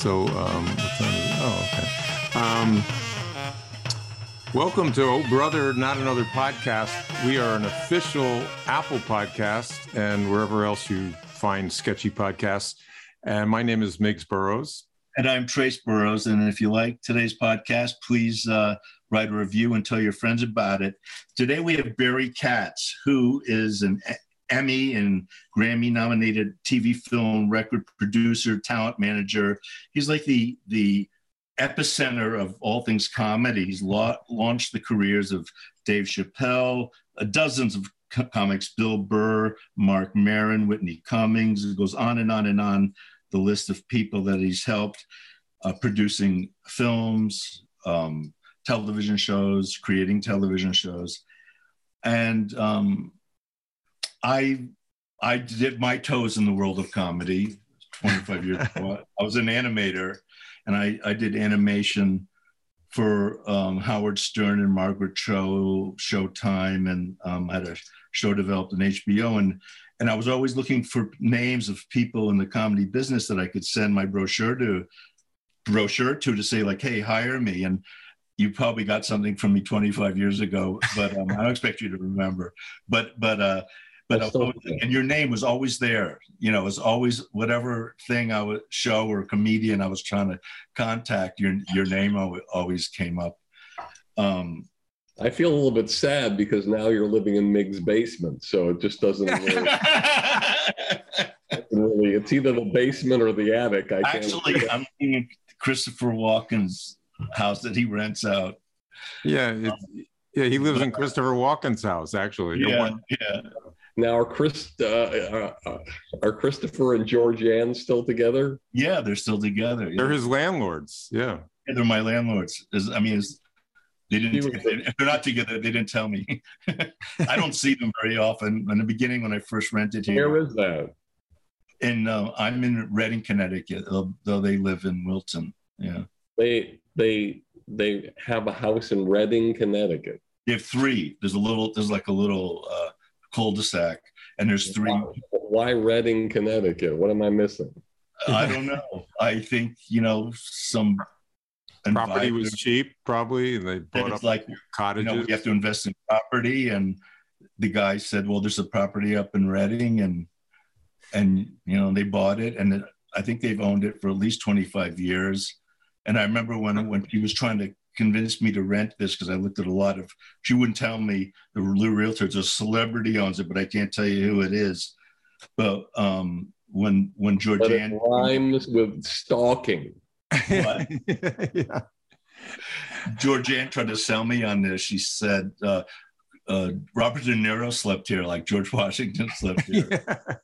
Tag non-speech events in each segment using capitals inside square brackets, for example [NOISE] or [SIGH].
So, um? Oh, okay. Um, welcome to Oh Brother, Not Another podcast. We are an official Apple podcast and wherever else you find sketchy podcasts. And my name is Miggs Burrows. And I'm Trace Burrows. And if you like today's podcast, please uh, write a review and tell your friends about it. Today we have Barry Katz, who is an Emmy and Grammy nominated TV film record producer, talent manager. He's like the the epicenter of all things comedy. He's la- launched the careers of Dave Chappelle, uh, dozens of co- comics, Bill Burr, Marc Maron, Whitney Cummings. It goes on and on and on. The list of people that he's helped uh, producing films, um, television shows, creating television shows, and um, I I dipped my toes in the world of comedy 25 years [LAUGHS] ago. I was an animator and I, I did animation for um, Howard Stern and Margaret Cho, Showtime, and um, had a show developed in HBO. And, and I was always looking for names of people in the comedy business that I could send my brochure to, brochure to, to say like, hey, hire me. And you probably got something from me 25 years ago, but um, I don't expect you to remember. But, but, uh, but was, and your name was always there you know it was always whatever thing i would show or comedian i was trying to contact your your name always came up um i feel a little bit sad because now you're living in mig's basement so it just doesn't [LAUGHS] really, really it's either the basement or the attic I actually i'm in christopher walken's house that he rents out yeah yeah, he lives in Christopher Walken's house, actually. Yeah, yeah. Now, are Chris, uh, uh, uh, are Christopher and Georgianne still together? Yeah, they're still together. Yeah. They're his landlords. Yeah. yeah they're my landlords. I mean, they didn't. If they're not together, they didn't tell me. [LAUGHS] I don't see them very often. In the beginning, when I first rented here, where is that? And uh, I'm in Redding, Connecticut, though they live in Wilton. Yeah. They they they have a house in Redding, Connecticut. They have three. There's a little. There's like a little. Cul-de-sac, and there's three. Why Redding, Connecticut? What am I missing? I don't know. I think you know some property was cheap, probably. They bought up like cottages. You know, you have to invest in property, and the guy said, "Well, there's a property up in Redding," and and you know they bought it, and I think they've owned it for at least 25 years." And I remember when when he was trying to convinced me to rent this because I looked at a lot of. She wouldn't tell me the realtor. It's a celebrity owns it, but I can't tell you who it is. But um, when when Georgianne rhymes with stalking. [LAUGHS] yeah. Georgianne tried to sell me on this. She said uh, uh, Robert De Niro slept here, like George Washington slept [LAUGHS] here. yeah.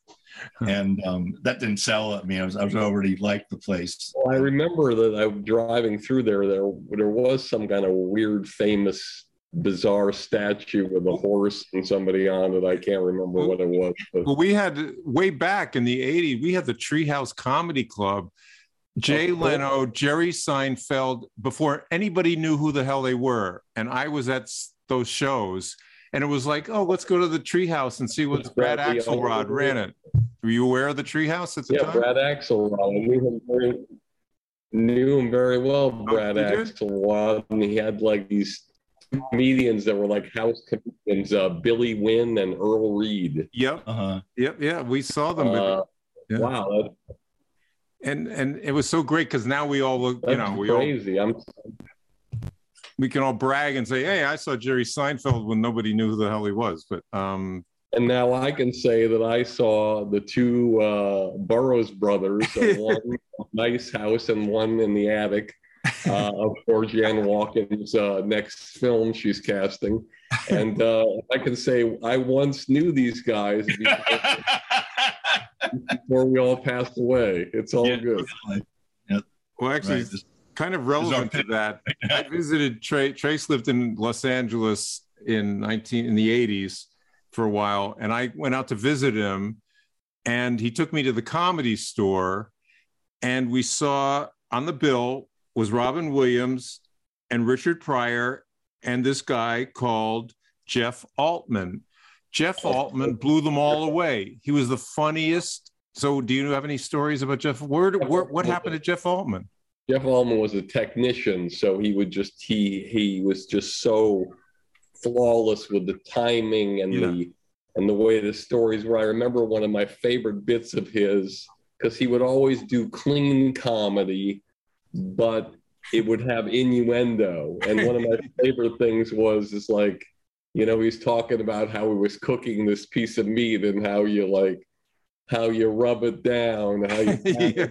[LAUGHS] and um, that didn't sell at me. I was I was already liked the place. Well, I remember that I was driving through there. There there was some kind of weird, famous, bizarre statue with a horse and somebody on it. I can't remember well, what it was. But. Well, we had way back in the '80s. We had the Treehouse Comedy Club. Jay oh, Leno, Jerry Seinfeld, before anybody knew who the hell they were, and I was at those shows and it was like, oh, let's go to the treehouse and see what Brad Axelrod ran it. Were you aware of the treehouse at the yeah, time? Yeah, Brad Axelrod. I knew him very, knew him very well, oh, Brad oh, Axelrod, and he had like these comedians that were like house comedians, uh, Billy Wynn and Earl Reed. Yep. Uh-huh. Yep. Yeah, we saw them. Uh, yeah. Wow. And and it was so great because now we all look, you know, we crazy. all I'm we can all brag and say, "Hey, I saw Jerry Seinfeld when nobody knew who the hell he was." But um, and now I can say that I saw the two uh, Burrows brothers, [LAUGHS] one nice house and one in the attic uh, of Georgianne Walken's uh, next film she's casting. And uh, I can say I once knew these guys before, [LAUGHS] before we all passed away. It's all yeah, good. Well, actually. Right kind of relevant to that. I visited Tra- Trace lived in Los Angeles in 19 in the 80s for a while, and I went out to visit him, and he took me to the comedy store, and we saw on the bill was Robin Williams and Richard Pryor and this guy called Jeff Altman. Jeff oh. Altman blew them all away. He was the funniest So, do you have any stories about Jeff? Where, where what happened to Jeff Altman? Jeff Altman was a technician, so he would just he he was just so flawless with the timing and yeah. the and the way the stories were. I remember one of my favorite bits of his because he would always do clean comedy, but it would have innuendo. And one of my [LAUGHS] favorite things was is like, you know, he's talking about how he was cooking this piece of meat and how you like how you rub it down, how you [LAUGHS] yeah.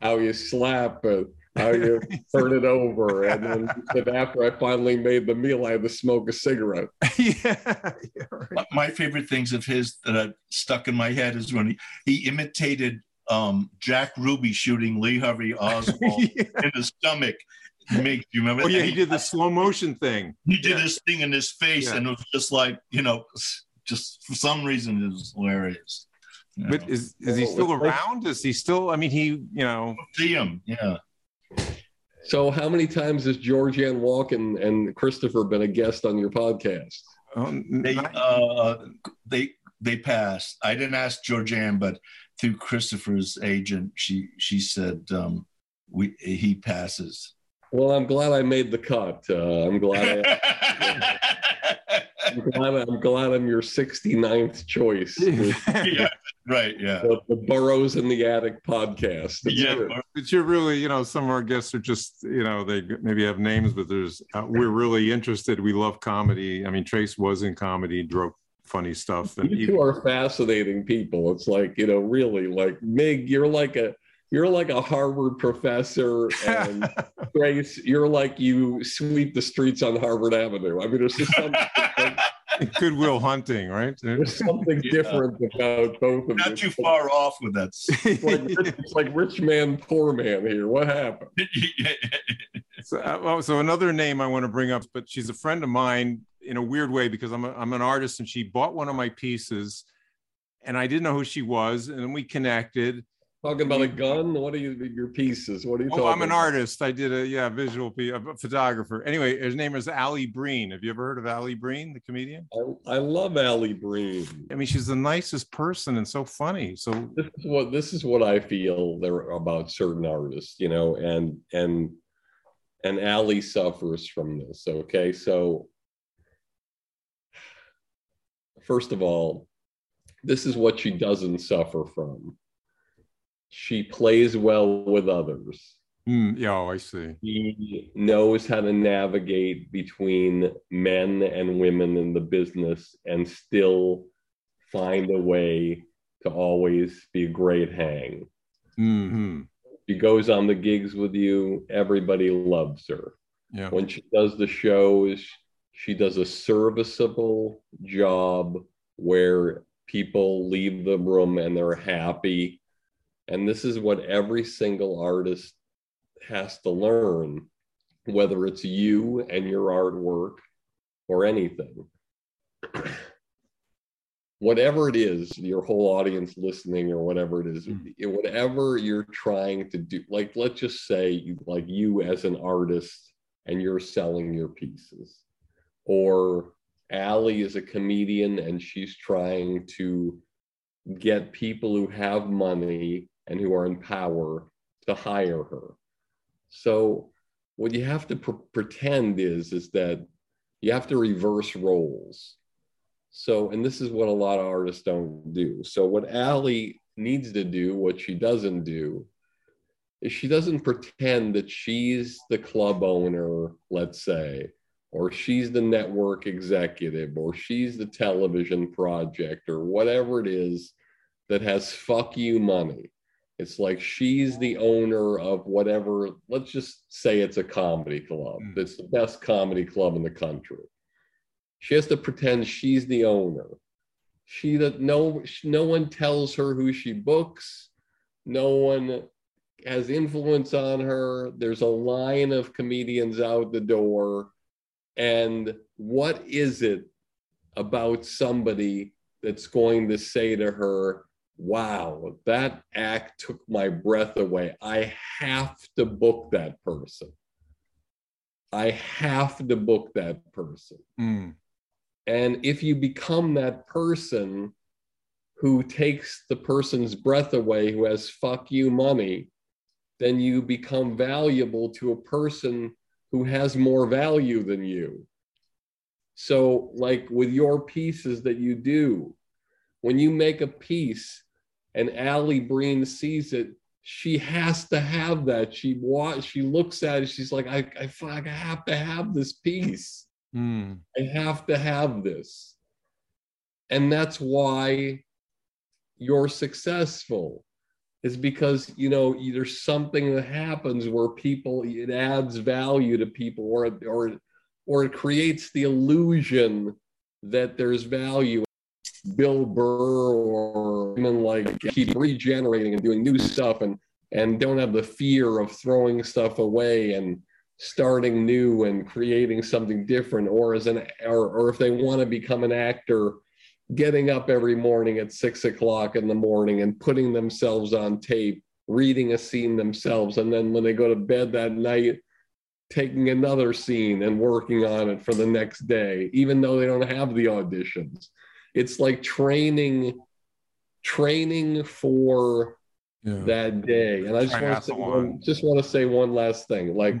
how you slap it, how you turn it over, and then after I finally made the meal, I had to smoke a cigarette. [LAUGHS] yeah, yeah right. my favorite things of his that have stuck in my head is when he, he imitated um, Jack Ruby shooting Lee Harvey [LAUGHS] Oswald yeah. in the stomach. Make you remember? Oh yeah, he did the slow motion thing. He did yeah. this thing in his face, yeah. and it was just like you know, just for some reason it was hilarious. But is is he still around? Is he still? I mean, he you know see him. Yeah. So, how many times has Georgianne Walken and Christopher been a guest on your podcast? Um, they uh, they they passed. I didn't ask Georgianne, but through Christopher's agent, she she said um, we he passes. Well, I'm glad I made the cut. Uh, I'm glad. I, [LAUGHS] I'm glad, I'm glad I'm your 69th choice. [LAUGHS] yeah, right. Yeah. The, the, Burrows in the Attic podcast. That's yeah. But you're really, you know, some of our guests are just, you know, they maybe have names, but there's, uh, we're really interested. We love comedy. I mean, Trace was in comedy, drove funny stuff. And you two are fascinating people. It's like, you know, really like Mig, you're like a, you're like a Harvard professor, and [LAUGHS] Trace, you're like you sweep the streets on Harvard Avenue. I mean, there's just something. [LAUGHS] [LAUGHS] Good Will Hunting, right? There's something yeah. different about both of them. Not them. too far off with that. [LAUGHS] It's like, it's like rich man, poor man here. What happened? [LAUGHS] so, uh, so another name I want to bring up, but she's a friend of mine in a weird way because I'm a, I'm an artist and she bought one of my pieces, and I didn't know who she was, and then we connected Talking about a gun? What are you your pieces? What are you oh? I'm an about? artist. I did a yeah visual piece, a photographer. Anyway, his name is Ali Breen. Have you ever heard of Ali Breen, the comedian? I, I love Ali Breen. I mean, she's the nicest person and so funny. So this is what this is what I feel there about certain artists, you know, and and and Ali suffers from this. Okay, so first of all, this is what she doesn't suffer from she plays well with others. Mm, yeah, oh, I see. She knows how to navigate between men and women in the business and still find a way to always be a great hang. Mm-hmm. She goes on the gigs with you, everybody loves her. Yeah. When she does the shows, she does a serviceable job where people leave the room and they're happy and this is what every single artist has to learn, whether it's you and your artwork or anything. [CLEARS THROAT] whatever it is, your whole audience listening or whatever it is, mm. whatever you're trying to do, like let's just say, like you as an artist and you're selling your pieces, or Ali is a comedian and she's trying to get people who have money and who are in power to hire her. So what you have to pr- pretend is is that you have to reverse roles. So, and this is what a lot of artists don't do. So, what Ali needs to do, what she doesn't do, is she doesn't pretend that she's the club owner, let's say, or she's the network executive, or she's the television project, or whatever it is that has fuck you money. It's like she's the owner of whatever, let's just say it's a comedy club. Mm. It's the best comedy club in the country. She has to pretend she's the owner. She that no no one tells her who she books. No one has influence on her. There's a line of comedians out the door. And what is it about somebody that's going to say to her, wow, that act took my breath away. I have to book that person. I have to book that person. Mm. And if you become that person who takes the person's breath away who has fuck you money, then you become valuable to a person who has more value than you. So, like with your pieces that you do, when you make a piece and Allie Breen sees it, she has to have that. She wants, she looks at it, she's like, I, I, I have to have this piece. Mm. I have to have this. And that's why you're successful is because you know there's something that happens where people it adds value to people or or or it creates the illusion that there's value bill burr or even like keep regenerating and doing new stuff and and don't have the fear of throwing stuff away and starting new and creating something different or as an or, or if they want to become an actor getting up every morning at six o'clock in the morning and putting themselves on tape, reading a scene themselves, and then when they go to bed that night, taking another scene and working on it for the next day, even though they don't have the auditions. It's like training, training for yeah. that day. And I just want to say one, just want to say one last thing, like hmm.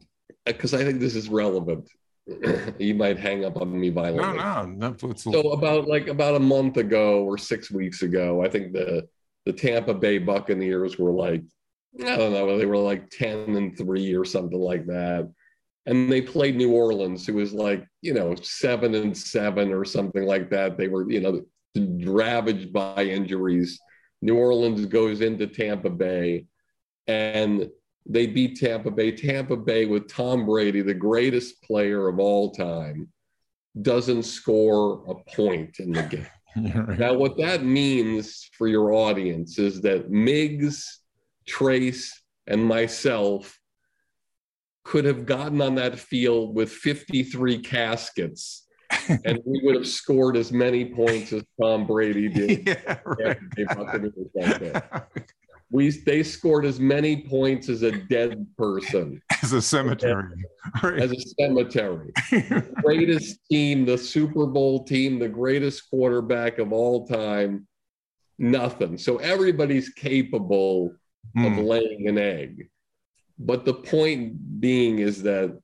uh, because I think this is relevant. [CLEARS THROAT] you might hang up on me violently. No, no, no. So about like about a month ago or six weeks ago, I think the the Tampa Bay Buccaneers were like, I don't know, they were like 10 and three or something like that. And they played New Orleans, who was like, you know, seven and seven or something like that. They were, you know, ravaged by injuries. New Orleans goes into Tampa Bay and they beat Tampa Bay. Tampa Bay with Tom Brady, the greatest player of all time, doesn't score a point in the game. [LAUGHS] Right. Now, what that means for your audience is that Miggs, Trace, and myself could have gotten on that field with 53 caskets [LAUGHS] and we would have scored as many points as Tom Brady [LAUGHS] did. Yeah, right [LAUGHS] we they scored as many points as a dead person as a cemetery right. as a cemetery greatest team the super bowl team the greatest quarterback of all time nothing so everybody's capable mm. of hmm. laying an egg but the point being is that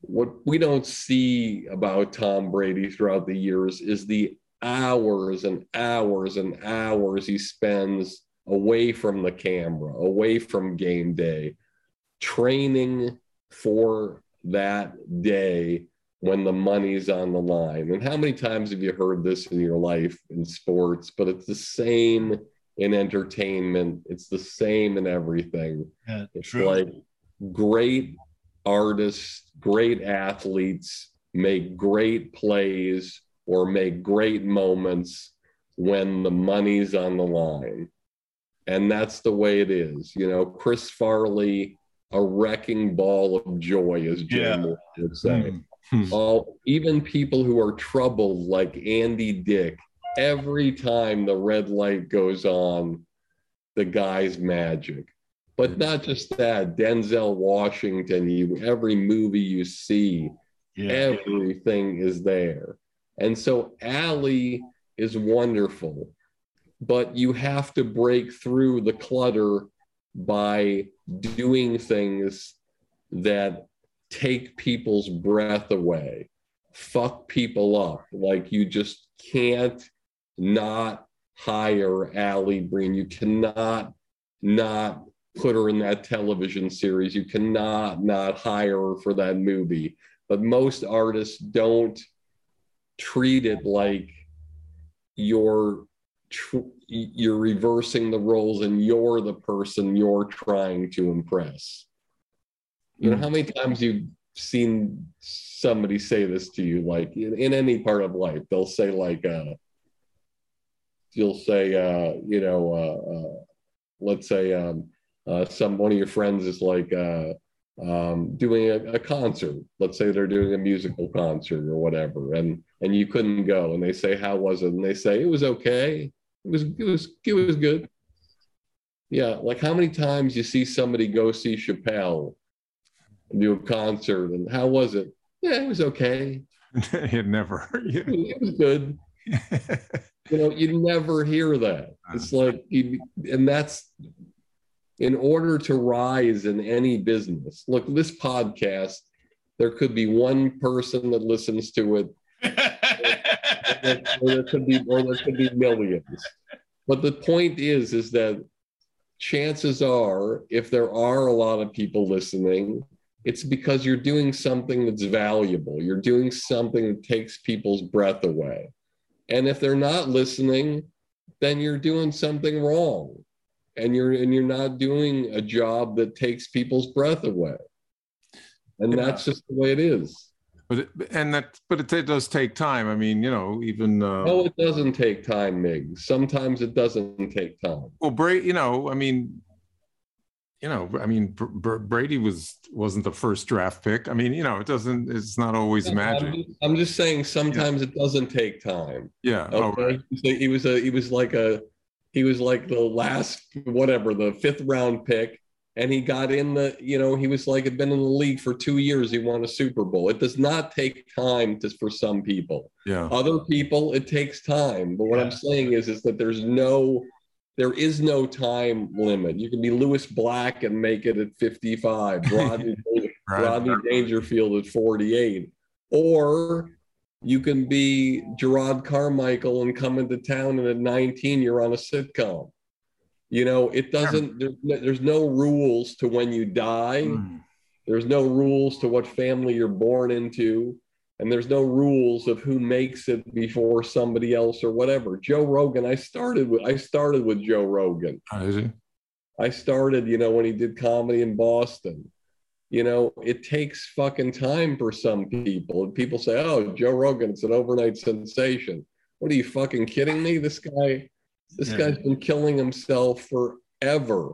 what we don't see about tom brady throughout the years is the hours and hours and hours he spends away from the camera, away from game day, training for that day when the money's on the line. And how many times have you heard this in your life in sports? But it's the same in entertainment, it's the same in everything. Yeah, it's true. like great artists, great athletes make great plays or make great moments when the money's on the line and that's the way it is. You know, Chris Farley, a wrecking ball of joy, as Jim yeah. would say. Mm-hmm. All even people who are troubled, like Andy Dick, every time the red light goes on, the guy's magic. But not just that, Denzel Washington, you every movie you see, yeah. everything is there. And so Allie is wonderful but you have to break through the clutter by doing things that take people's breath away, fuck people up. Like you just can't not hire Allie Breen. You cannot not put her in that television series. You cannot not hire her for that movie. But most artists don't treat it like you're tr- you're reversing the roles and you're the person you're trying to impress. You know, how many times you've seen somebody say this to you, like in, in any part of life, they'll say, like, uh, you'll say, uh, you know, uh, uh, let's say um, uh, some one of your friends is like uh, um, doing a, a, concert. Let's say they're doing a musical concert or whatever, and and you couldn't go, and they say, "How was it?" And they say, "It was okay." It was it was it was good. Yeah, like how many times you see somebody go see Chappelle do a concert and how was it? Yeah, it was okay. [LAUGHS] it never. Yeah. It was good. [LAUGHS] you know, you never hear that. It's like, you, and that's in order to rise in any business. Look, this podcast, there could be one person that listens to it, or there could be, or there could be millions. But the point is, is that chances are, if there are a lot of people listening, it's because you're doing something that's valuable. You're doing something that takes people's breath away. And if they're not listening, then you're doing something wrong. And you're and you're not doing a job that takes people's breath away. And yeah. that's just the way it is. But it, and that but it, it, does take time. I mean, you know, even uh, no, it doesn't take time, Mig. Sometimes it doesn't take time. Well, Brady, you know, I mean, you know, I mean, Brady was wasn't the first draft pick. I mean, you know, it doesn't. It's not always yeah, magic. I'm just, I'm just, saying sometimes yeah. it doesn't take time. Yeah. Okay. Oh, right. He was a he was like a he was like the last whatever the fifth round pick, and he got in the you know he was like had been in the league for two years. He won a Super Bowl. It does not take time to for some people. Yeah. Other people it takes time. But what yeah. I'm saying is is that there's no there is no time limit. You can be Lewis Black and make it at 55, [LAUGHS] Rodney, right. Rodney Dangerfield at 48, or you can be Jerrod Carmichael and come into town and at 19 you're on a sitcom. You know, it doesn't. There's no, there's no rules to when you die. Mm. There's no rules to what family you're born into and there's no rules of who makes it before somebody else or whatever. Joe Rogan, I started with I started with Joe Rogan. Oh, I started, you know, when he did comedy in Boston. You know, it takes fucking time for some people. And people say, "Oh, Joe Rogan, it's an overnight sensation." What are you fucking kidding me? This guy, this yeah. guy's been killing himself forever.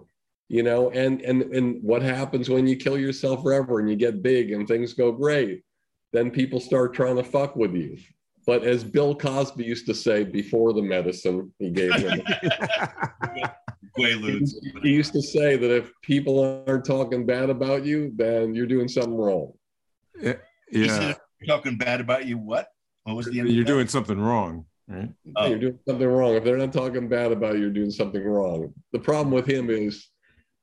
You know, and and and what happens when you kill yourself forever and you get big and things go great? then people start trying to fuck with you. But as Bill Cosby used to say before the medicine he gave him, [LAUGHS] [LAUGHS] he, he used to say that if people aren't talking bad about you, then you're doing something wrong. Yeah. yeah. talking bad about you, what? What was the end You're doing something wrong. Right? Oh. You're doing something wrong. If they're not talking bad about you, you're doing something wrong. The problem with him is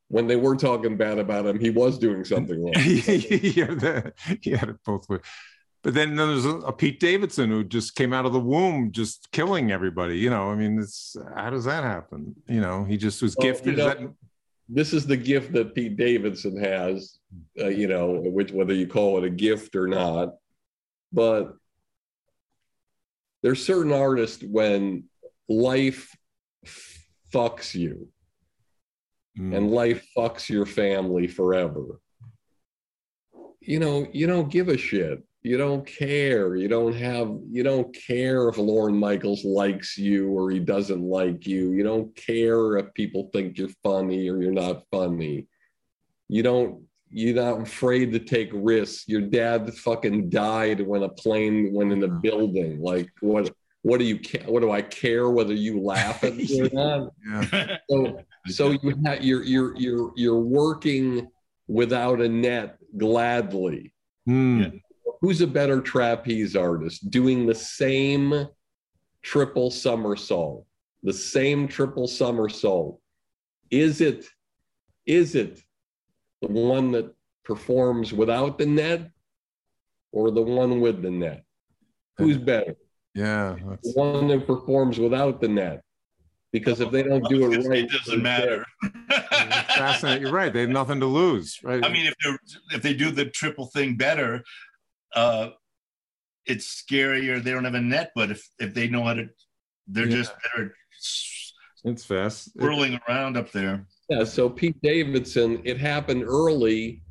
when they were talking bad about him, he was doing something wrong. [LAUGHS] yeah, that, he had it both ways. But then there's a, a, Pete Davidson who just came out of the womb, just killing everybody. You know, I mean, it's how does that happen? You know, he just was well, gifted. You know, that... This is the gift that Pete Davidson has. Uh, you know, which whether you call it a gift or not, but there's certain artists when life fucks you mm. and life fucks your family forever. You know, you don't give a shit. You don't care. You don't have, you don't care if Lorne Michaels likes you or he doesn't like you. You don't care if people think you're funny or you're not funny. You don't, you're not afraid to take risks. Your dad fucking died when a plane went in the building. Like, what? what do you care? What do I care whether you laugh at me or not? [LAUGHS] yeah. So, so you have, you're you're you're you're working without a net gladly. Mm. Who's a better trapeze artist doing the same triple somersault? The same triple somersault. Is it is it the one that performs without the net or the one with the net? Who's better? Yeah. The one that performs without the net. Because if they don't do it right, it doesn't matter. fascinating. You're right. They have nothing to lose, right? I mean, if they if they do the triple thing better, uh, it's scarier. They don't have a net, but if if they know how to, they're yeah. just better. It's fast. Whirling it, around up there. Yeah. So Pete Davidson, it happened early,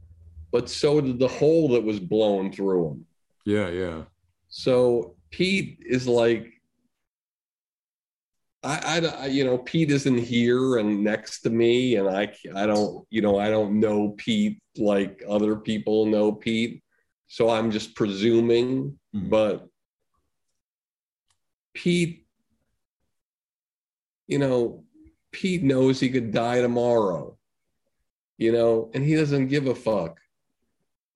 but so did the hole that was blown through him. Yeah. Yeah. So Pete is like, I, I, you know, Pete isn't here and next to me, and I, I don't, you know, I don't know Pete like other people know Pete, so I'm just presuming. Mm-hmm. But Pete, you know, Pete knows he could die tomorrow, you know, and he doesn't give a fuck.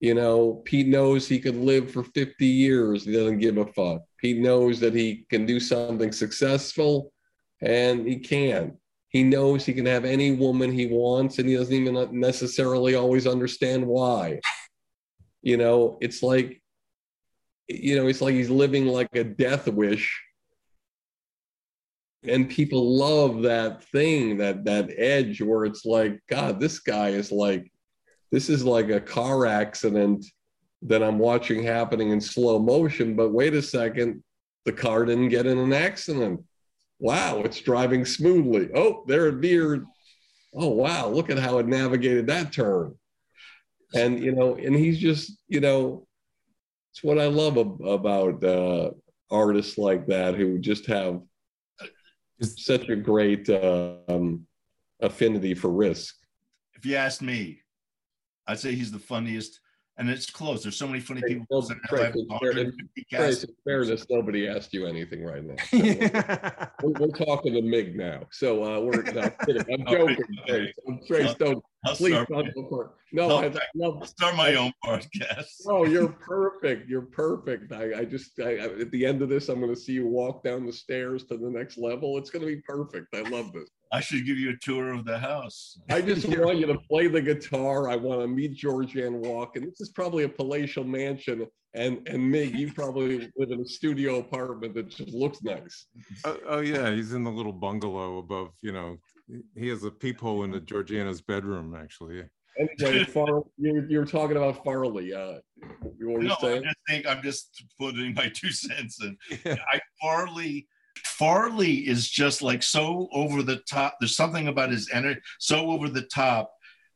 You know, Pete knows he could live for 50 years. He doesn't give a fuck. Pete knows that he can do something successful and he can. He knows he can have any woman he wants and he doesn't even necessarily always understand why. You know, it's like, you know, it's like he's living like a death wish. And people love that thing, that that edge where it's like, God, this guy is like this is like a car accident that I'm watching happening in slow motion. But wait a second, the car didn't get in an accident. Wow, it's driving smoothly. Oh, there it veered. Oh, wow, look at how it navigated that turn. And, you know, and he's just, you know, it's what I love ab- about uh, artists like that who just have such a great uh, um, affinity for risk. If you ask me, I'd say he's the funniest. And it's close. There's so many funny people. No, Trace, Trace, in fairness, nobody asked you anything right now. [LAUGHS] So we're, we're, talking to Mig now. So uh, we're no, I'm [LAUGHS] joking, Trace. I'm Trace, don't I'll please don't No, I'll, I, I'll start my own podcast. Oh, you're perfect. You're perfect. I, I just I, at the end of this, I'm going to see you walk down the stairs to the next level. It's going to be perfect. I love this. I should give you a tour of the house. I [LAUGHS] just want you to play the guitar. I want to meet Georgianne Walken. This is probably a palatial mansion, and and me, you [LAUGHS] probably live in a studio apartment that just looks nice. Oh, oh yeah, he's in the little bungalow above. You know, he has a peephole into Georgiana's bedroom, actually. Anyway, [LAUGHS] Far, you're, you're talking about Farley. Uh, what were no, saying? I think I'm just putting my two cents in. Yeah. I Farley Farley is just like so over the top. There's something about his energy so over the top.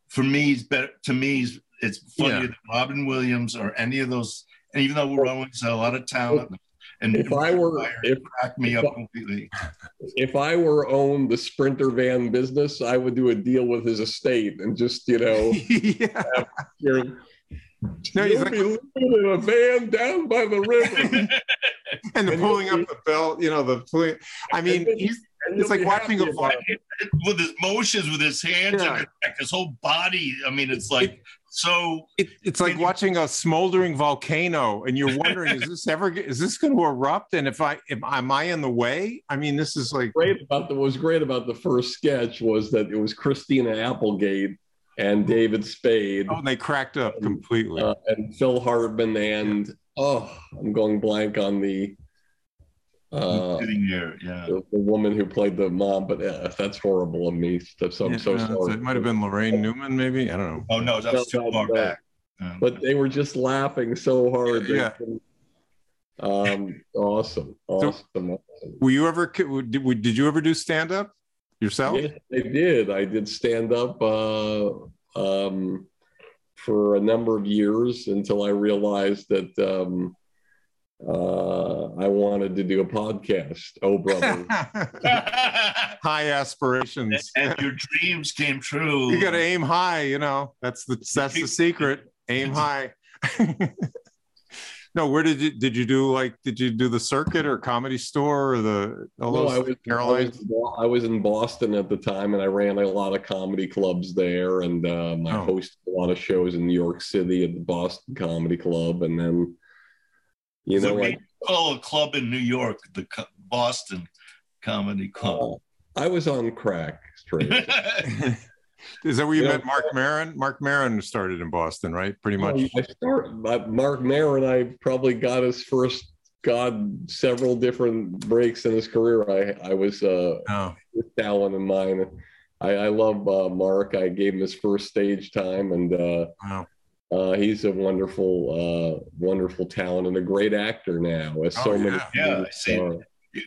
For me, he's better. To me, it's funnier yeah. than Robin Williams or any of those. And even though we're always a lot of talent, and if I were if, crack me up completely. If I were owned the Sprinter van business, I would do a deal with his estate and just you know, [LAUGHS] yeah. Have, no, he's like, in a van down by the river. [LAUGHS] and the pulling up the belt, you know, the pulling. I mean, he's it's like watching a with his motions, with his hands, yeah. and his whole body. I mean, it's like so. It, it's like watching a smoldering volcano, and you're [LAUGHS] wondering, is this ever? Is this going to erupt? And if I, if, am I in the way? I mean, this is like great about the. What was great about the first sketch was that it was Christina Applegate and David Spade. Oh, and they cracked up and, completely. Uh, and Phil Hartman and oh, I'm going blank on the uh, sitting here, yeah, the, the, woman who played the mom. But yeah, that's horrible of me. So I'm yeah, so sorry. It might have been Laraine Newman, maybe. I don't know. Oh no, that's too far back. but they were just laughing so hard. Yeah. um, awesome, awesome, so, awesome. Were you ever? Did, did you ever do stand up yourself? Yes, I did. I did stand up. Uh, um, for a number of years until I realized that um, uh, I wanted to do a podcast. Oh, brother. [LAUGHS] high aspirations. And, and, your dreams came true. You got to aim high, you know. That's the that's the secret. Aim high. [LAUGHS] no, where did you did you do like did you do the circuit or comedy store or the all no, I was, I was, I was, in Boston at the time and I ran a lot of comedy clubs there and um, I oh. hosted a lot of shows in New York City at the Boston Comedy Club and then you know what? call a club in New York the Boston Comedy Club. Uh, I was on crack straight. [LAUGHS] Is that where you, you met know, Marc Maron? Marc Maron started in Boston, right? Pretty much. I started, Marc Maron, I probably got his first, God, several different breaks in his career. I, I was uh, oh. talent in mine. I, I love uh, Marc. I gave him his first stage time, and uh, wow. Uh, he's a wonderful, uh, wonderful talent and a great actor now. As so oh, many, yeah, yeah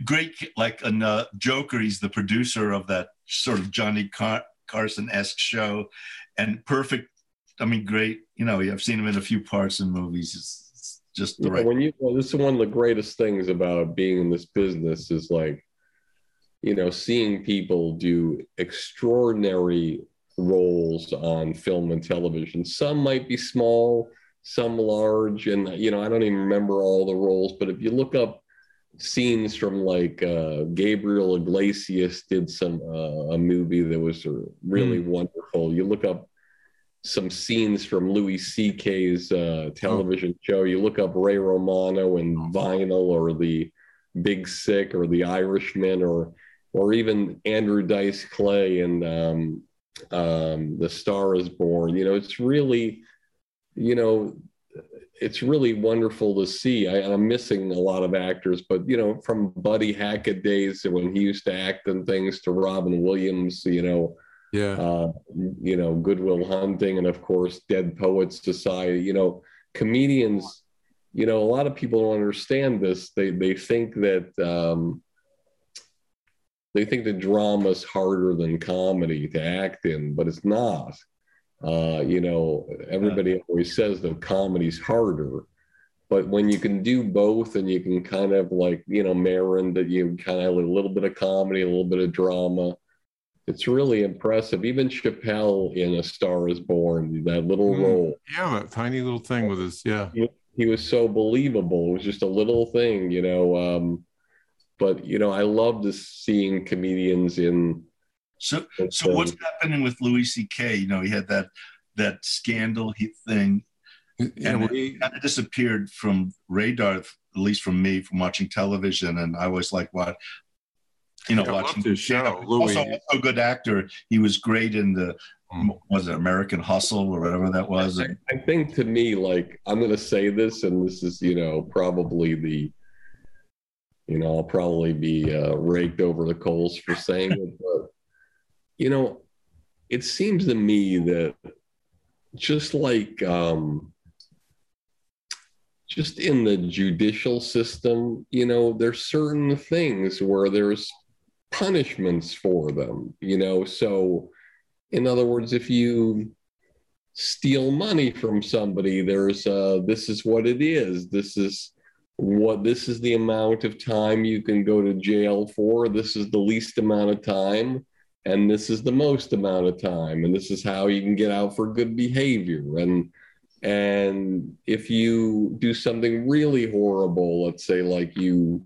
great. Like a uh, Joker, he's the producer of that sort of Johnny Car- Carson esque show, and perfect. I mean, great. You know, I've seen him in a few parts in movies. It's, it's just the yeah, right. When you, well, this is one of the greatest things about being in this business is like, you know, seeing people do extraordinary roles on film and television. Some might be small, some large, and you know, I don't even remember all the roles. But if you look up scenes from like uh, Gabriel Iglesias did some uh, a movie that was really mm. wonderful. You look up some scenes from Louis C.K.'s uh, television oh. show. You look up Ray Romano and Vinyl, or the Big Sick, or the Irishman, or or even Andrew Dice Clay and um, um, The Star Is Born. You know, it's really, you know, it's really wonderful to see. I, am missing a lot of actors, but you know, from Buddy Hackett days when he used to act in things to Robin Williams, you know, yeah, uh, you know, Good Will Hunting, and of course, Dead Poets Society. You know, comedians. You know, a lot of people don't understand this. They they think that um, they think that drama is harder than comedy to act in, but it's not. Uh, you know, everybody always says that comedy's harder, but when you can do both and you can kind of like, you know, Maron, that you kind of a little bit of comedy, a little bit of drama, it's really impressive. Even Chappelle in A Star is Born, that little mm, role. Yeah, that tiny little thing with his, yeah. He, he, was so believable. It was just a little thing, you know. Um, but you know, I love this seeing comedians in. So, so what's happening with Louis C.K.? You know, he had that that scandal thing, and he kind of disappeared from radar, at least from me, from watching television. And I was like, "What?" You know, yeah, watching his show. Louis. Also, a good actor. He was great in the mm. was it American Hustle or whatever that was. I, I think to me, like I'm going to say this, and this is you know probably the you know, I'll probably be uh, raked over the coals for saying it, but you know, it seems to me that just like um, just in the judicial system, you know, there's certain things where there's punishments for them, you know. So, in other words, if you steal money from somebody, there's this is what it is. This is what this is the amount of time you can go to jail for this is the least amount of time and this is the most amount of time and this is how you can get out for good behavior. And and if you do something really horrible let's say like you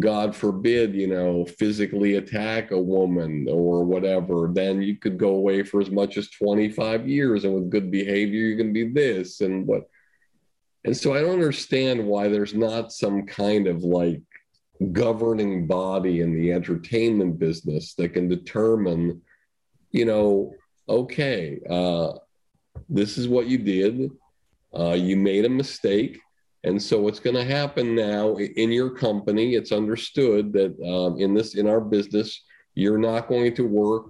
god forbid you know physically attack a woman or whatever then you could go away for as much as 25 years and with good behavior you can be this and what. And so I don't understand why there's not some kind of like governing body in the entertainment business that can determine, you know, okay, uh, this is what you did. Uh, you made a mistake. And so what's going to happen now in your company, it's understood that um, in this, in our business, you're not going to work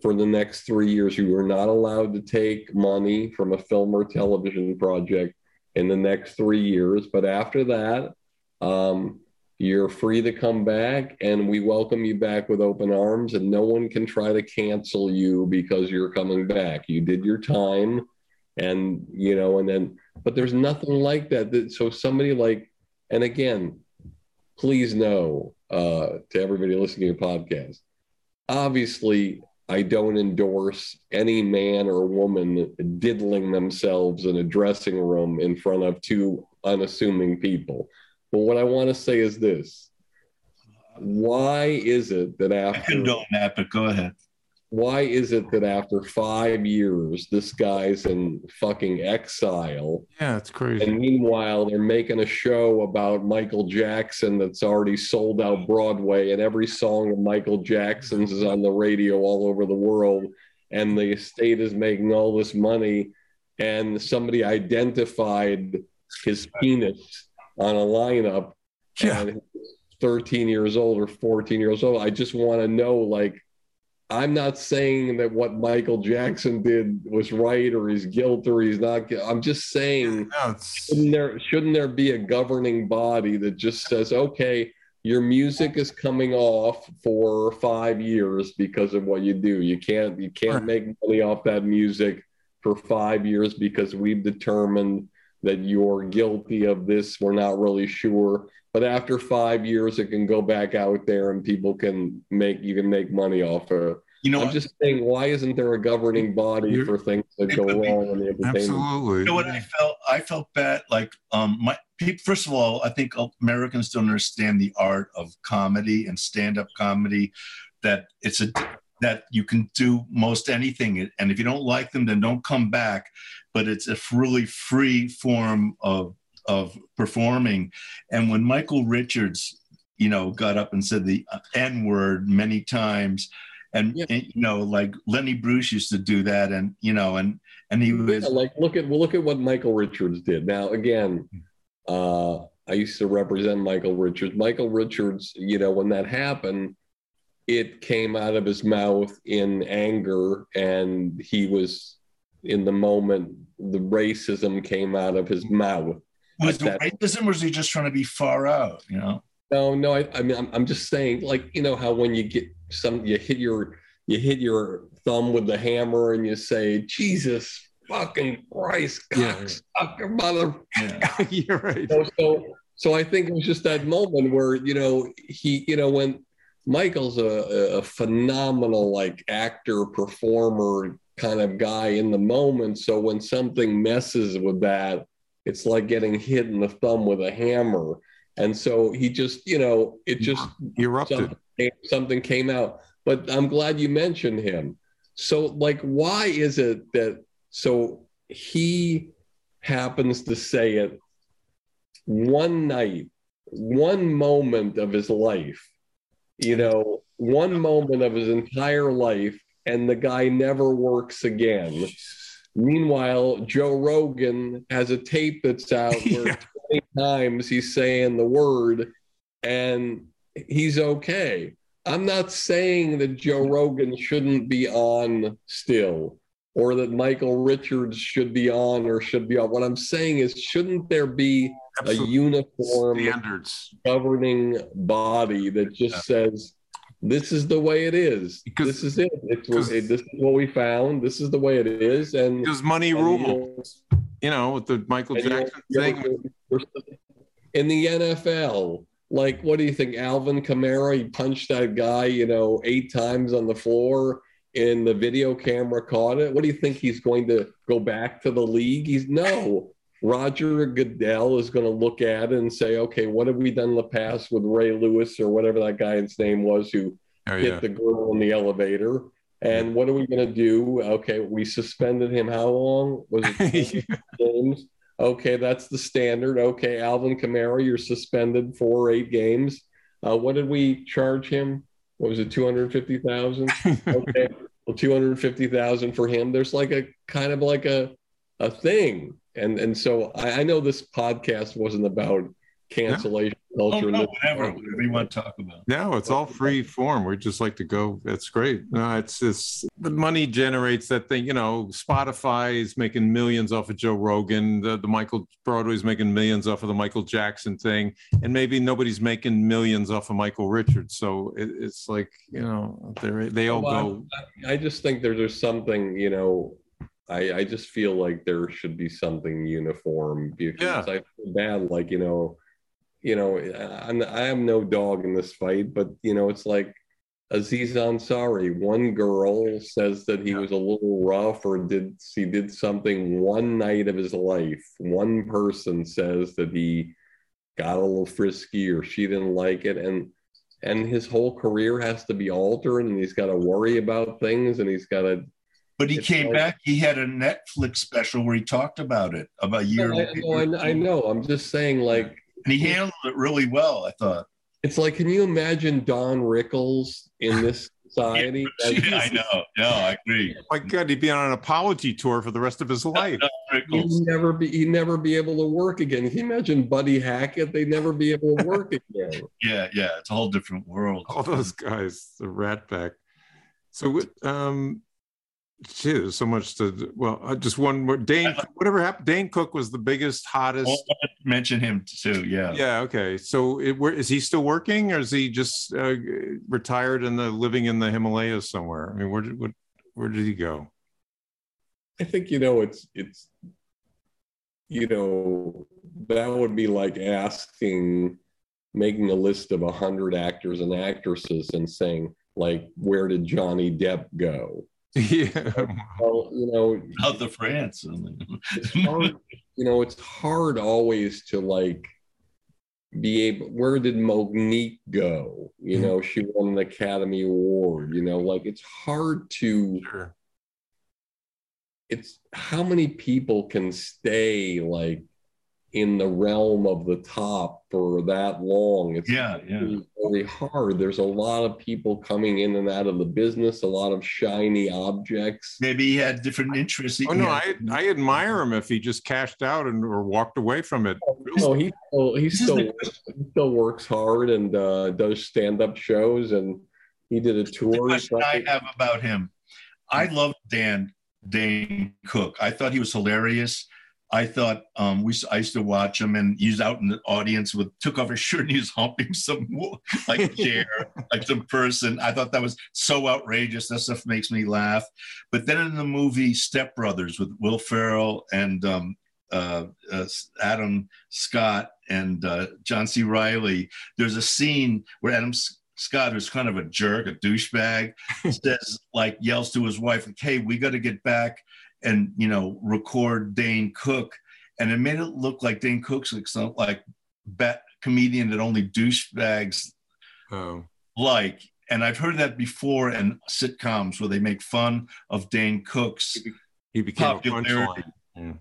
for the next three years. You are not allowed to take money from a film or television project in the next three years. But after that, um, you're free to come back, and we welcome you back with open arms. And no one can try to cancel you because you're coming back. You did your time, and you know, and then, but there's nothing like that. So somebody like, and again, please know uh, to everybody listening to your podcast. Obviously, I don't endorse any man or woman diddling themselves in a dressing room in front of two unassuming people. But what I want to say is this. Why is it that after. I condone that, but go ahead. Why is it that after five years this guy's in fucking exile? Yeah it's crazy. And meanwhile they're making a show about michael jackson that's already sold out broadway and every song of michael jackson's is on the radio all over the world and the state is making all this money and somebody identified his penis on a lineup yeah. 13 years old or 14 years old i just want to know like I'm not saying that what Michael Jackson did was right or he's guilty or he's not. I'm just saying, no, shouldn't there shouldn't there be a governing body that just says, okay, your music is coming off for five years because of what you do. You can't you can't make money off that music for five years because we've determined that you're guilty of this. We're not really sure. But after five years, it can go back out there and people can make you can make money off of it. You know, I'm just saying, why isn't there a governing body for things that go wrong in the entertainment? Absolutely. You know what I felt? I felt bad. Like, um, my first of all, I think Americans don't understand the art of comedy and stand-up comedy. That it's a that you can do most anything. And if you don't like them, then don't come back. But it's a really free form of of performing. And when Michael Richards, you know, got up and said the N word many times, and, yeah. and, you know, like Lenny Bruce used to do that, and you know, and and he was yeah, like, look at well, look at what Michael Richards did. Now, again, uh, I used to represent Michael Richards. Michael Richards, you know, when that happened, it came out of his mouth in anger, and he was in the moment. The racism came out of his mouth. Was it racism, or was he just trying to be far out? You know. No, no. I, I mean, I'm, I'm just saying, like, you know how when you get some, you hit your you hit your thumb with the hammer and you say, Jesus fucking Christ, cocksucker, yeah. mother. Yeah. [LAUGHS] You're right. So, so, so, I think it was just that moment where, you know, he, you know, when Michael's a, a phenomenal, like, actor, performer kind of guy in the moment. So when something messes with that, it's like getting hit in the thumb with a hammer. And so he just, you know, it just erupted. Something, something came out. But I'm glad you mentioned him. So, like, why is it that so he happens to say it one night, one moment of his life, you know, one moment of his entire life, and the guy never works again. Meanwhile, Joe Rogan has a tape that's out [LAUGHS] where yeah. 20 times he's saying the word and he's okay. I'm not saying that Joe Rogan shouldn't be on still or that Michael Richards should be on or should be on. What I'm saying is, shouldn't there be Absolutely. a uniform standards governing body that just yeah. says this is the way it is. Because this is it. It's, it. This is what we found. This is the way it is. And because money and, rules, you know, you know, with the Michael Jackson thing. In the NFL, like, what do you think? Alvin Kamara, he punched that guy, you know, eight times on the floor and the video camera caught it. What do you think he's going to go back to the league? He's no. Roger Goodell is going to look at it and say, okay, what have we done in the past with Ray Lewis or whatever that guy's name was who oh, hit yeah. the girl in the elevator? And what are we going to do? Okay, we suspended him. How long was it? [LAUGHS] games. Okay, that's the standard. Okay, Alvin Kamara, you're suspended for eight games. Uh, what did we charge him? What was it, 250,000? [LAUGHS] Okay. well, 250,000 for him. There's like a kind of like a, a thing. And, and so I, I know this podcast wasn't about cancellation oh, no. culture. Oh, no, whatever, whatever you want to talk about. No, it's all free form. We just like to go. That's great. No, it's just the money generates that thing. You know, Spotify is making millions off of Joe Rogan. The, the Michael Broadway's making millions off of the Michael Jackson thing, and maybe nobody's making millions off of Michael Richards. So it, it's like you know, they they all well, go. I, I just think there's, there's something you know I, I, just feel like there should be something uniform because yeah. I feel bad, like you know, you know, I'm, I am no dog in this fight, but you know, it's like Aziz Ansari. One girl says that he was a little rough or did he did something one night of his life. One person says that he got a little frisky or she didn't like it, and and his whole career has to be altered, and he's got to worry about things, and he's got to. But he came like, back. He had a Netflix special where he talked about it about a year. I, I, I know. I'm just saying, like and he handled it really well. I thought. It's like, can you imagine Don Rickles in [LAUGHS] this society? yeah, I know. No, I agree. My God, he'd be on an apology tour for the rest of his life. he'd never be. He'd never be able to work again. Can you imagine Buddy Hackett? They'd never be able to work again. [LAUGHS] yeah, yeah, it's a whole different world. All those guys, the Rat Pack. So, um, Gee, there's so much to. Well, uh, just one more. Dane, whatever happened. Dane Cook was the biggest, hottest. mention him too. Yeah. Yeah. Okay. So, it, where, is he still working, or is he just uh, retired and living in the Himalayas somewhere? I mean, where did what, where did he go? I think you know it's it's you know that would be like asking making a list of a hundred actors and actresses and saying like where did Johnny Depp go? Yeah. [LAUGHS] Well, you know, out the France. hard, you know, it's hard always to like be able where did Mo'Nique go? You mm-hmm. know, she won an Academy Award, you know, like it's hard to sure. it's how many people can stay like in the realm of the top for that long. It's yeah, yeah. Really hard. There's a lot of people coming in and out of the business, a lot of shiny objects. Maybe he had different interests. Oh no, I I admire him if he just cashed out and or walked away from it. No, he still he still he still works hard and uh, does stand up shows and he did a tour. The question I have about him, I love Dan Dane Cook. I thought he was hilarious. I thought um, we I used to watch him and he's out in the audience with took off his shirt and he's [LAUGHS] humping some like [LAUGHS] chair like some person. I thought that was so outrageous. That stuff makes me laugh. But then in the movie Step Brothers with Will Ferrell and um, uh, uh, Adam Scott and uh, John C. Reilly, there's a scene where Adam Scott, who's kind of a jerk, a douchebag, [LAUGHS] says like yells to his wife, like, "Hey, we got to get back." and you know record Dane Cook, and it made it look like Dane Cook's like some like bet comedian that only douchebags oh. like. And I've heard that before in sitcoms where they make fun of Dane Cook's he became popularity. Yeah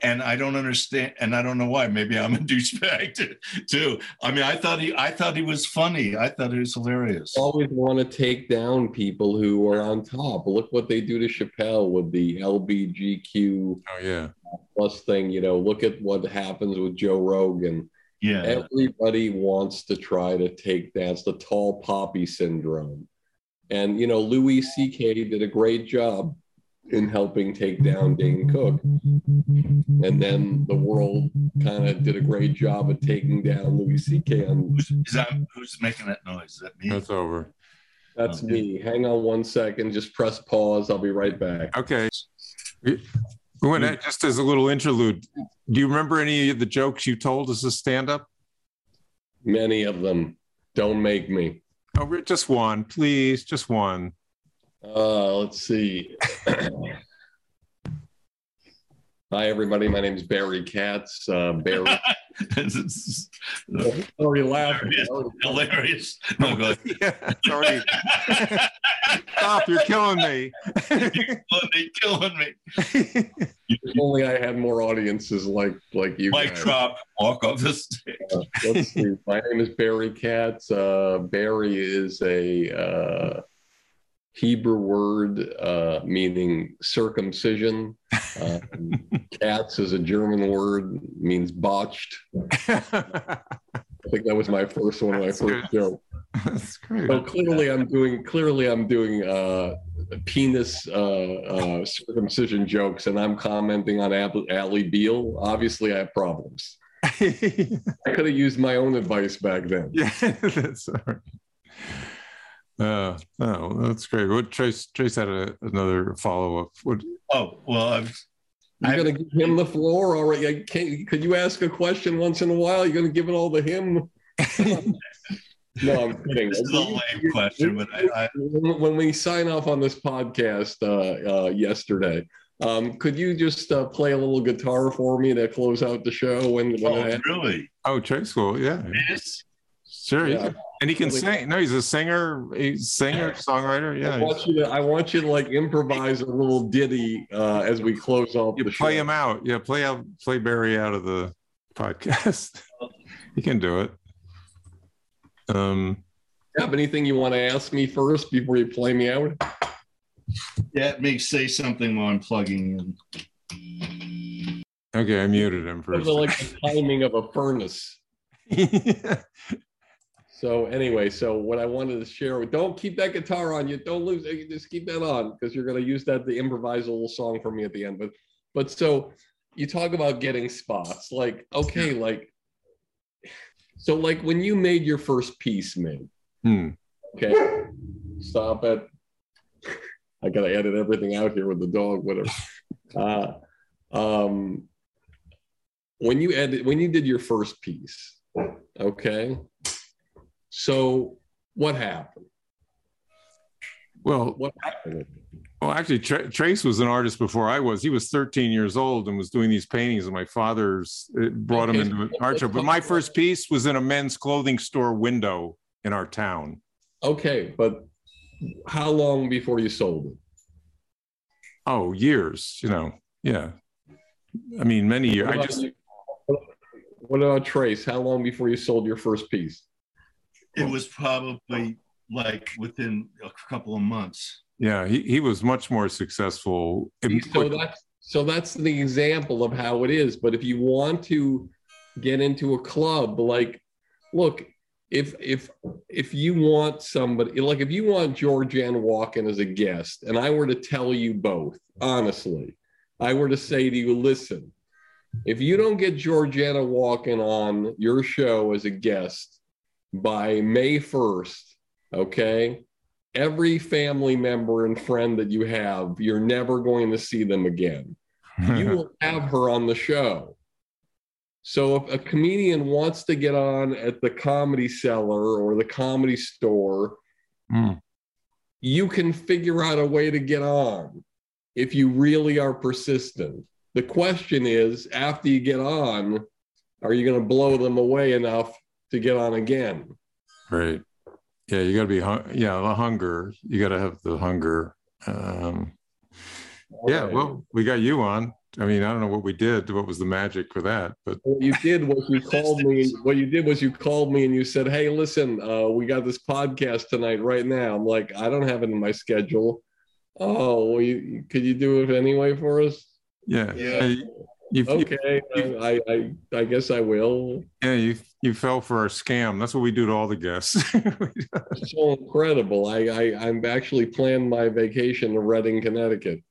and I don't understand, and I don't know why. Maybe I'm a [LAUGHS] douchebag too. I mean, I thought he, I thought he was funny. I thought he was hilarious. Always want to take down people who are on top. Look what they do to Chappelle with the LBGQ oh, yeah. plus thing. You know, look at what happens with Joe Rogan. Yeah, everybody wants to try to take down. It's the tall poppy syndrome, and you know, Louis C.K. did a great job in helping take down Dane Cook. And then the world kind of did a great job of taking down Louis C.K. On who's, that, who's making that noise? Is that me? That's over. That's okay. me. Hang on one second. Just press pause. I'll be right back. Okay. We went just as a little interlude. Do you remember any of the jokes you told as a stand-up? Many of them. Don't make me. Oh, just one, please. Just one. Uh, let's see. [COUGHS] Hi, everybody. My name is Barry Katz. Uh, Barry. [LAUGHS] already laughing. Hilarious. No, go ahead. [LAUGHS] yeah, sorry. Stop! You're killing me. [LAUGHS] you're killing me. Killing me. if only I had more audiences like like you. Mike drop. Walk off the stage. Uh, let's see. My name is Barry Katz. Uh, Barry is a uh, Hebrew word uh, meaning circumcision. Um, [LAUGHS] Katz is a German word, means botched. [LAUGHS] I think that was my first one, That's my first good. joke. That's great. So clearly, I'm doing clearly I'm doing uh, penis uh, uh, circumcision jokes, and I'm commenting on Allie Beal. Obviously, I have problems. [LAUGHS] I could have used my own advice back then. Yeah, that's all right. Uh, oh, that's great. What Trace Trace had a, another follow up. What? Oh well, I'm. You're going to give him the floor already. Can could you ask a question once in a while? You're going to give it all to him. [LAUGHS] no, I'm kidding. This is a lame question, but I, I... when we sign off on this podcast uh, uh, yesterday, um, could you just uh, play a little guitar for me to close out the show? When, when oh, really? Oh, Trace will, yeah. Yes. Sure. Yeah. And he can really, sing. No, he's a singer, he's singer, songwriter. Yeah. I want you to, I want you to like improvise a little ditty uh, as we close off. You play show. him out. Yeah, play out, play Barry out of the podcast. [LAUGHS] he can do it. Um. Have anything you want to ask me first before you play me out? Yeah, me say something while I'm plugging in. Okay, I muted him first. Like the timing of a furnace. yeah. [LAUGHS] [LAUGHS] So anyway, so what I wanted to share, don't keep that guitar on you. Don't lose it. Just keep that on because you're going to use that to improvise a little song for me at the end. But, but so you talk about getting spots. Like, okay, like, so like when you made your first piece, man. Hmm. Okay, stop it. I gotta edit everything out here with the dog, whatever. Uh, um, when you edit, when you did your first piece, okay so what happened? Well, what happened? Well, actually, Tra- Trace was an artist before I was. He was 13 years old and was doing these paintings, and my father's uh, brought okay. him into an art show. But my first piece was in a men's clothing store window in our town. Okay, but how long before you sold it? Oh, years. You know, yeah. I mean, many years. I just. What about Trace? How long before you sold your first piece? It was probably like within a couple of months. Yeah, he, he was much more successful. So that's so that's the example of how it is. But if you want to get into a club, like, look, if if if you want somebody like if you want Georgianne Walken as a guest, and I were to tell you both, honestly, I were to say to you, listen, if you don't get Georgiana Walken on your show as a guest by May 1st, okay, every family member and friend that you have, you're never going to see them again. you [LAUGHS] will have her on the show. So if a comedian wants to get on at the comedy cellar or the comedy store, mm. you can figure out a way to get on if you really are persistent. The question is after you get on, are you going to blow them away enough to get on again? Right. Yeah you got to be hung- yeah the hunger. You got to have the hunger. Um, yeah well we got you on. I mean i don't know what we did what was the magic for that but what you did was you called me what you did was you called me and you said hey listen uh, we got this podcast tonight right now. I'm like i don't have it in my schedule. Oh well, you, could you do it anyway for us? Yeah. Yeah you, okay, you, I, I I guess I will. Yeah, you you fell for our scam. That's what we do to all the guests. [LAUGHS] so incredible. I, I I'm actually planned my vacation to Redding, Connecticut.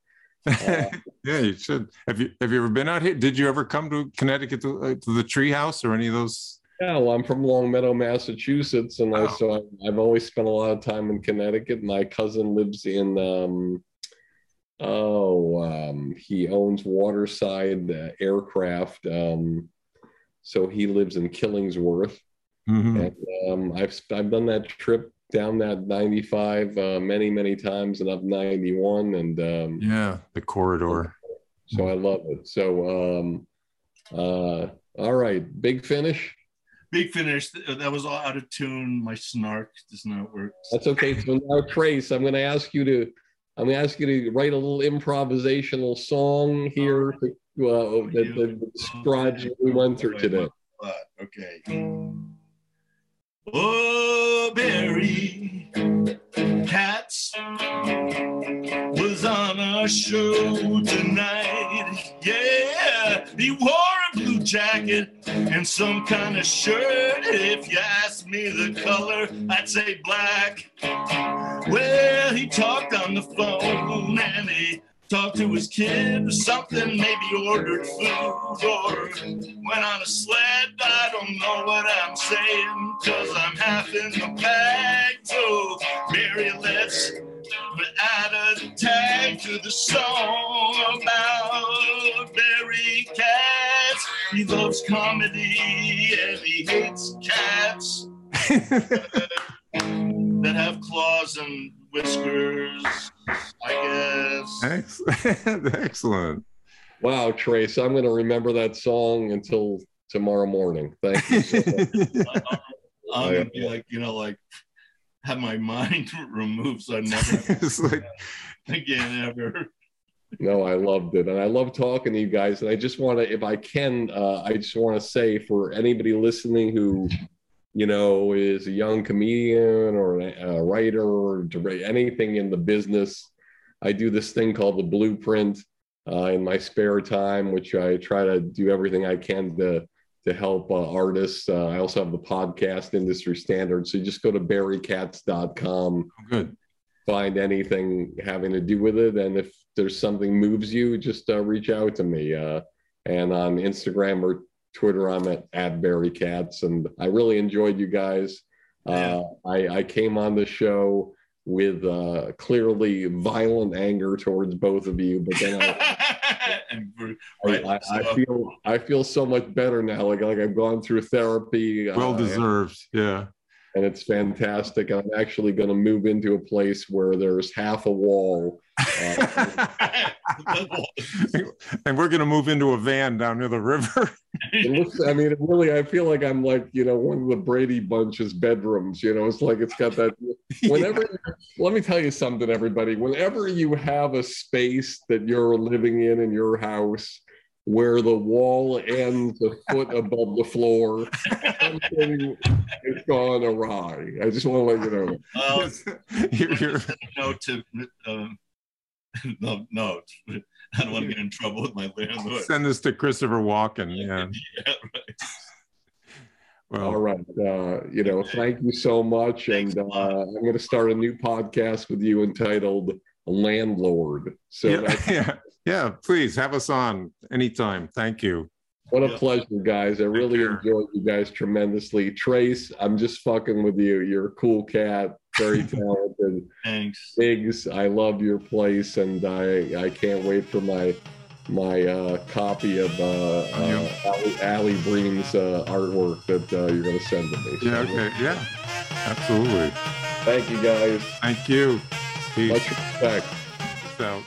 Uh, [LAUGHS] yeah, you should. Have you have you ever been out here? Did you ever come to Connecticut to, uh, to the Treehouse or any of those? Yeah, well, I'm from Longmeadow, Massachusetts, and oh. I, so I, have always spent a lot of time in Connecticut. My cousin lives in um, Oh, um, he owns Waterside uh, Aircraft. Um, so he lives in Killingworth. Mm-hmm. And um, I've, I've done that trip down that 95 uh, many, many times and up 91. And um, yeah, the corridor. So I love it. So, um, uh, all right, big finish. Big finish. That was all out of tune. My snark does not work. That's okay. So now, Trace, I'm going to ask you to I'm going to ask you to write a little improvisational song here to, uh, that, that describes what we went through today. Okay. Oh, Barry Katz was on our show tonight. Yeah, he wore a blue jacket and some kind of shirt. If you ask me the color, I'd say black. Well, he talked on the phone and he talked to his kid something, maybe ordered food or went on a sled. I don't know what I'm saying, cause I'm half in the bag. So, Mary, let's add a tag to the song about Barry Katz. He loves comedy and he hates cats [LAUGHS] have claws and whiskers, I guess. [LAUGHS] Excellent. Wow, Trace, I'm going to remember that song until tomorrow morning. Thank you. So [LAUGHS] I'm going to be like, you know, like have my mind [LAUGHS] removed so I never like, again ever. No, I loved it. And I love talking to you guys. And I just want to, if I can, uh, I just want to say for anybody listening who you know, is a young comedian or a writer or anything in the business. I do this thing called the Blueprint uh, in my spare time, which I try to do everything I can to to help uh, artists. Uh, I also have the podcast Industry Standard. So you just go to barrykatz.com. Oh, good. Find anything having to do with it, and if there's something moves you, just uh, reach out to me. Uh, and on Instagram or Twitter, I'm at, at Barry Katz, and I really enjoyed you guys. Uh, I, I came on the show with uh, clearly violent anger towards both of you, but then I, [LAUGHS] right, I, I, I, feel I feel so much better now. Like like I've gone through therapy. Well deserved, uh, yeah. And it's fantastic. I'm actually going to move into a place where there's half a wall Uh, [LAUGHS] and we're going to move into a van down near the river. looks, I mean, really, I feel like I'm like, you know, one of the Brady Bunch's bedrooms. You know, it's like it's got that. [LAUGHS] Whenever, let me tell you something, everybody. Whenever you have a space that you're living in in your house, where the wall ends a foot above the floor. Something has gone awry. I just want to let you know. Well, [LAUGHS] you're, you're... no, to um, [LAUGHS] no, no. I don't want to get in trouble with my landlord. Send this to Christopher Walken. Yeah. [LAUGHS] yeah right. Well, all right. Uh, you know, thank you so much. And uh, I'm going to start a new podcast with you entitled Landlord. So yeah, [LAUGHS] yeah. Yeah, please have us on anytime. Thank you. What a pleasure, guys. I really enjoyed you guys tremendously. Trace, I'm just fucking with you. You're a cool cat, very talented. [LAUGHS] Thanks. Biggs, I love your place and I I can't wait for my my uh, copy of uh, uh, Ali, Ali Breen's uh, artwork that uh, you're going to send to me. Yeah, okay. Yeah, absolutely. Thank you, guys. Thank you. Peace. Much respect. Peace out.